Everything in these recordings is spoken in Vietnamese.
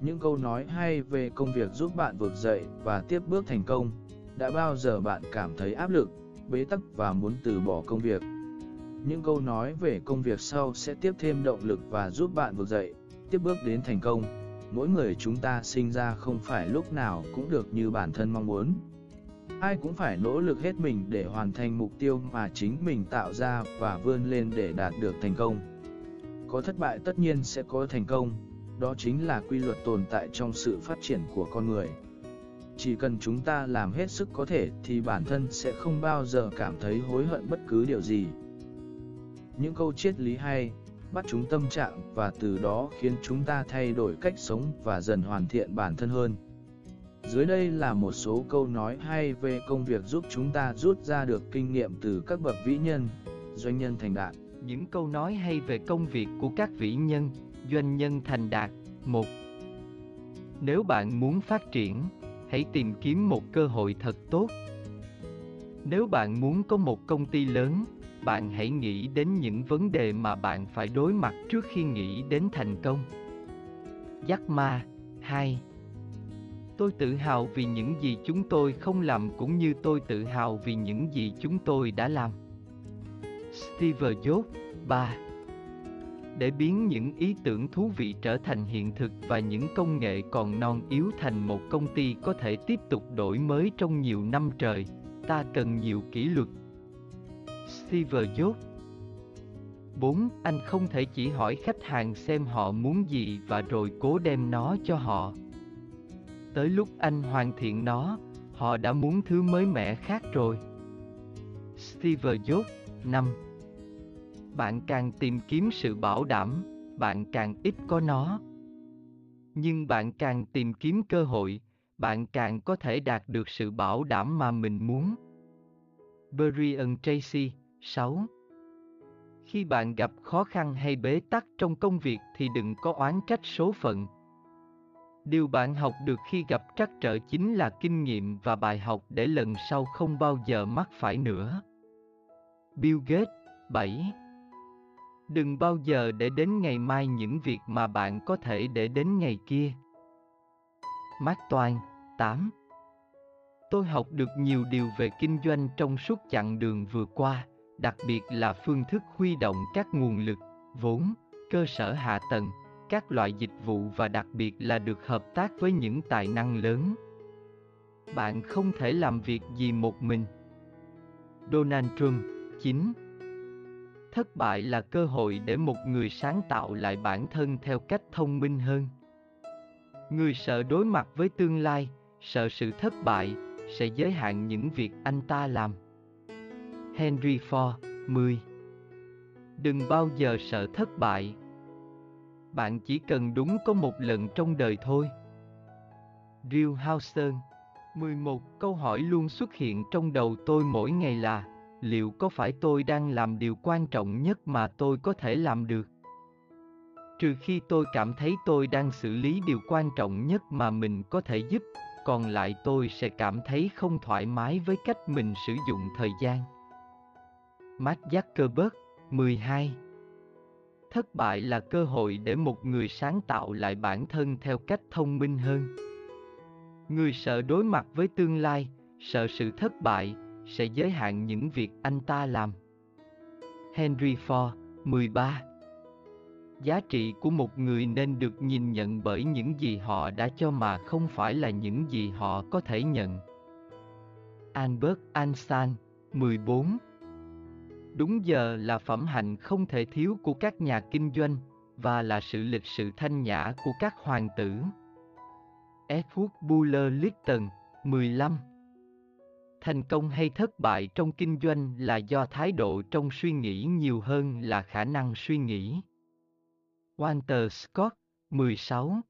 những câu nói hay về công việc giúp bạn vực dậy và tiếp bước thành công, đã bao giờ bạn cảm thấy áp lực, bế tắc và muốn từ bỏ công việc? Những câu nói về công việc sau sẽ tiếp thêm động lực và giúp bạn vực dậy, tiếp bước đến thành công. Mỗi người chúng ta sinh ra không phải lúc nào cũng được như bản thân mong muốn. Ai cũng phải nỗ lực hết mình để hoàn thành mục tiêu mà chính mình tạo ra và vươn lên để đạt được thành công. Có thất bại tất nhiên sẽ có thành công đó chính là quy luật tồn tại trong sự phát triển của con người. Chỉ cần chúng ta làm hết sức có thể thì bản thân sẽ không bao giờ cảm thấy hối hận bất cứ điều gì. Những câu triết lý hay, bắt chúng tâm trạng và từ đó khiến chúng ta thay đổi cách sống và dần hoàn thiện bản thân hơn. Dưới đây là một số câu nói hay về công việc giúp chúng ta rút ra được kinh nghiệm từ các bậc vĩ nhân, doanh nhân thành đạt. Những câu nói hay về công việc của các vĩ nhân doanh nhân thành đạt. Một, nếu bạn muốn phát triển, hãy tìm kiếm một cơ hội thật tốt. Nếu bạn muốn có một công ty lớn, bạn hãy nghĩ đến những vấn đề mà bạn phải đối mặt trước khi nghĩ đến thành công. Jack Ma. 2 Tôi tự hào vì những gì chúng tôi không làm cũng như tôi tự hào vì những gì chúng tôi đã làm. Steve Jobs. 3 để biến những ý tưởng thú vị trở thành hiện thực và những công nghệ còn non yếu thành một công ty có thể tiếp tục đổi mới trong nhiều năm trời, ta cần nhiều kỷ luật. Steve Jobs 4. Anh không thể chỉ hỏi khách hàng xem họ muốn gì và rồi cố đem nó cho họ. Tới lúc anh hoàn thiện nó, họ đã muốn thứ mới mẻ khác rồi. Steve Jobs 5 bạn càng tìm kiếm sự bảo đảm, bạn càng ít có nó. Nhưng bạn càng tìm kiếm cơ hội, bạn càng có thể đạt được sự bảo đảm mà mình muốn. Brian Tracy 6 Khi bạn gặp khó khăn hay bế tắc trong công việc thì đừng có oán trách số phận, Điều bạn học được khi gặp trắc trở chính là kinh nghiệm và bài học để lần sau không bao giờ mắc phải nữa. Bill Gates 7 Đừng bao giờ để đến ngày mai những việc mà bạn có thể để đến ngày kia. Mark Twain 8 Tôi học được nhiều điều về kinh doanh trong suốt chặng đường vừa qua, đặc biệt là phương thức huy động các nguồn lực, vốn, cơ sở hạ tầng, các loại dịch vụ và đặc biệt là được hợp tác với những tài năng lớn. Bạn không thể làm việc gì một mình. Donald Trump 9 Thất bại là cơ hội để một người sáng tạo lại bản thân theo cách thông minh hơn. Người sợ đối mặt với tương lai, sợ sự thất bại, sẽ giới hạn những việc anh ta làm. Henry Ford 10 Đừng bao giờ sợ thất bại, bạn chỉ cần đúng có một lần trong đời thôi. Real Houston 11 câu hỏi luôn xuất hiện trong đầu tôi mỗi ngày là liệu có phải tôi đang làm điều quan trọng nhất mà tôi có thể làm được? Trừ khi tôi cảm thấy tôi đang xử lý điều quan trọng nhất mà mình có thể giúp, còn lại tôi sẽ cảm thấy không thoải mái với cách mình sử dụng thời gian. Mark Zuckerberg 12 thất bại là cơ hội để một người sáng tạo lại bản thân theo cách thông minh hơn người sợ đối mặt với tương lai sợ sự thất bại sẽ giới hạn những việc anh ta làm. Henry ford 13 giá trị của một người nên được nhìn nhận bởi những gì họ đã cho mà không phải là những gì họ có thể nhận. Albert einstein 14 Đúng giờ là phẩm hạnh không thể thiếu của các nhà kinh doanh và là sự lịch sự thanh nhã của các hoàng tử. Edward Buller Lytton, 15 Thành công hay thất bại trong kinh doanh là do thái độ trong suy nghĩ nhiều hơn là khả năng suy nghĩ. Walter Scott, 16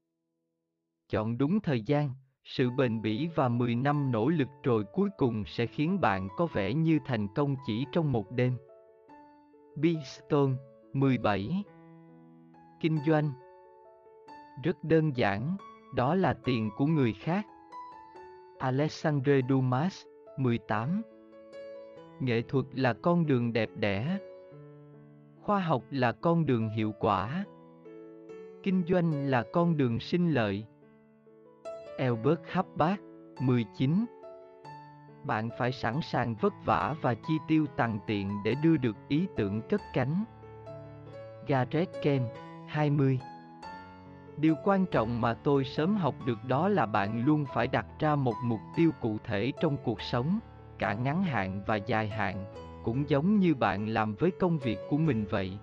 Chọn đúng thời gian, sự bền bỉ và 10 năm nỗ lực rồi cuối cùng sẽ khiến bạn có vẻ như thành công chỉ trong một đêm. Beeston 17 Kinh doanh Rất đơn giản, đó là tiền của người khác. Alexandre Dumas 18 Nghệ thuật là con đường đẹp đẽ. Khoa học là con đường hiệu quả. Kinh doanh là con đường sinh lợi, Albert Hubbard, 19 Bạn phải sẵn sàng vất vả và chi tiêu tằn tiện để đưa được ý tưởng cất cánh. Gareth Kem, 20 Điều quan trọng mà tôi sớm học được đó là bạn luôn phải đặt ra một mục tiêu cụ thể trong cuộc sống, cả ngắn hạn và dài hạn, cũng giống như bạn làm với công việc của mình vậy.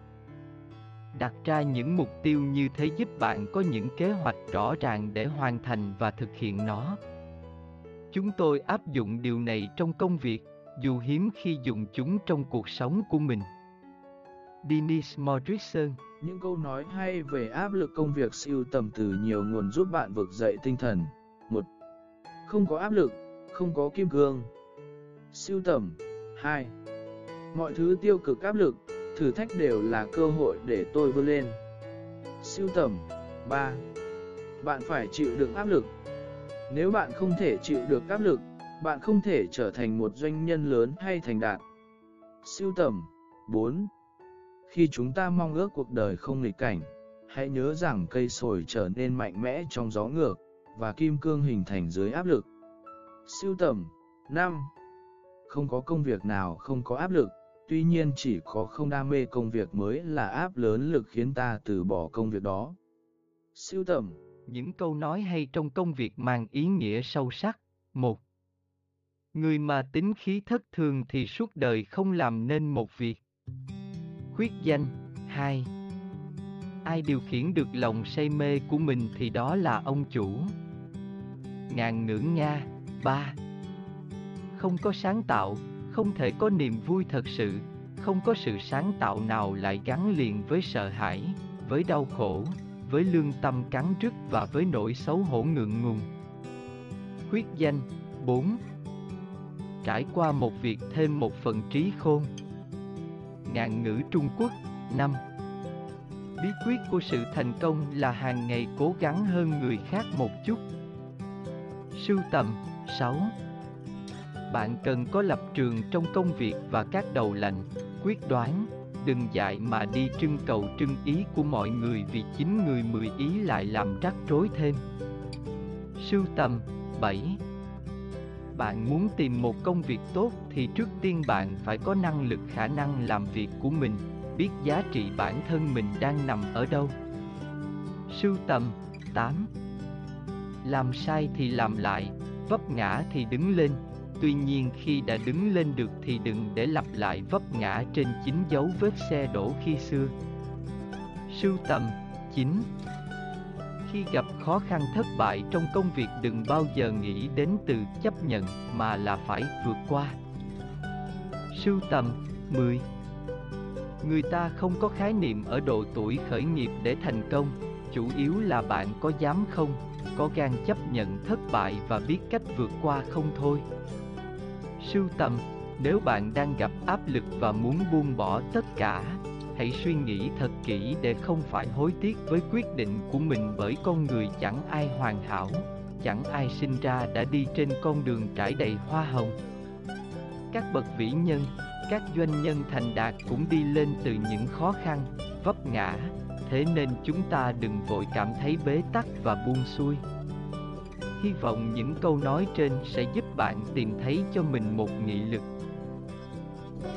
Đặt ra những mục tiêu như thế giúp bạn có những kế hoạch rõ ràng để hoàn thành và thực hiện nó. Chúng tôi áp dụng điều này trong công việc dù hiếm khi dùng chúng trong cuộc sống của mình. Dennis Morrison những câu nói hay về áp lực công việc siêu tầm từ nhiều nguồn giúp bạn vực dậy tinh thần một không có áp lực không có kim cương siêu tầm 2. mọi thứ tiêu cực áp lực thử thách đều là cơ hội để tôi vươn lên. Siêu tầm 3. Bạn phải chịu đựng áp lực. Nếu bạn không thể chịu được áp lực, bạn không thể trở thành một doanh nhân lớn hay thành đạt. Siêu tầm 4. Khi chúng ta mong ước cuộc đời không nghịch cảnh, hãy nhớ rằng cây sồi trở nên mạnh mẽ trong gió ngược, và kim cương hình thành dưới áp lực. Siêu tầm 5. Không có công việc nào không có áp lực, tuy nhiên chỉ có không đam mê công việc mới là áp lớn lực khiến ta từ bỏ công việc đó. Siêu tầm Những câu nói hay trong công việc mang ý nghĩa sâu sắc. Một Người mà tính khí thất thường thì suốt đời không làm nên một việc. Khuyết danh 2 Ai điều khiển được lòng say mê của mình thì đó là ông chủ. Ngàn ngưỡng Nga 3 Không có sáng tạo, không thể có niềm vui thật sự không có sự sáng tạo nào lại gắn liền với sợ hãi với đau khổ với lương tâm cắn rứt và với nỗi xấu hổ ngượng ngùng. Khuyết danh 4 trải qua một việc thêm một phần trí khôn ngạn ngữ trung quốc. 5 bí quyết của sự thành công là hàng ngày cố gắng hơn người khác một chút. Sưu tầm. 6 bạn cần có lập trường trong công việc và các đầu lạnh quyết đoán. Đừng dại mà đi trưng cầu trưng ý của mọi người vì chính người mười ý lại làm rắc rối thêm. Sưu tầm. 7 bạn muốn tìm một công việc tốt thì trước tiên bạn phải có năng lực khả năng làm việc của mình, biết giá trị bản thân mình đang nằm ở đâu. Sưu tầm 8 làm sai thì làm lại, vấp ngã thì đứng lên. Tuy nhiên khi đã đứng lên được thì đừng để lặp lại vấp ngã trên chính dấu vết xe đổ khi xưa. Sưu tầm 9 khi gặp khó khăn thất bại trong công việc đừng bao giờ nghĩ đến từ chấp nhận mà là phải vượt qua. Sưu tầm 10 Người ta không có khái niệm ở độ tuổi khởi nghiệp để thành công, chủ yếu là bạn có dám không, có gan chấp nhận thất bại và biết cách vượt qua không thôi. Sưu tầm Nếu bạn đang gặp áp lực và muốn buông bỏ tất cả, hãy suy nghĩ thật kỹ để không phải hối tiếc với quyết định của mình bởi con người chẳng ai hoàn hảo, chẳng ai sinh ra đã đi trên con đường trải đầy hoa hồng. Các bậc vĩ nhân, các doanh nhân thành đạt cũng đi lên từ những khó khăn, vấp ngã, thế nên chúng ta đừng vội cảm thấy bế tắc và buông xuôi. Hy vọng những câu nói trên sẽ giúp bạn tìm thấy cho mình một nghị lực,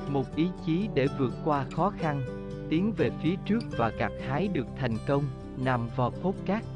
một ý chí để vượt qua khó khăn, tiến về phía trước và gặt hái được thành công. Nam Vò Podcast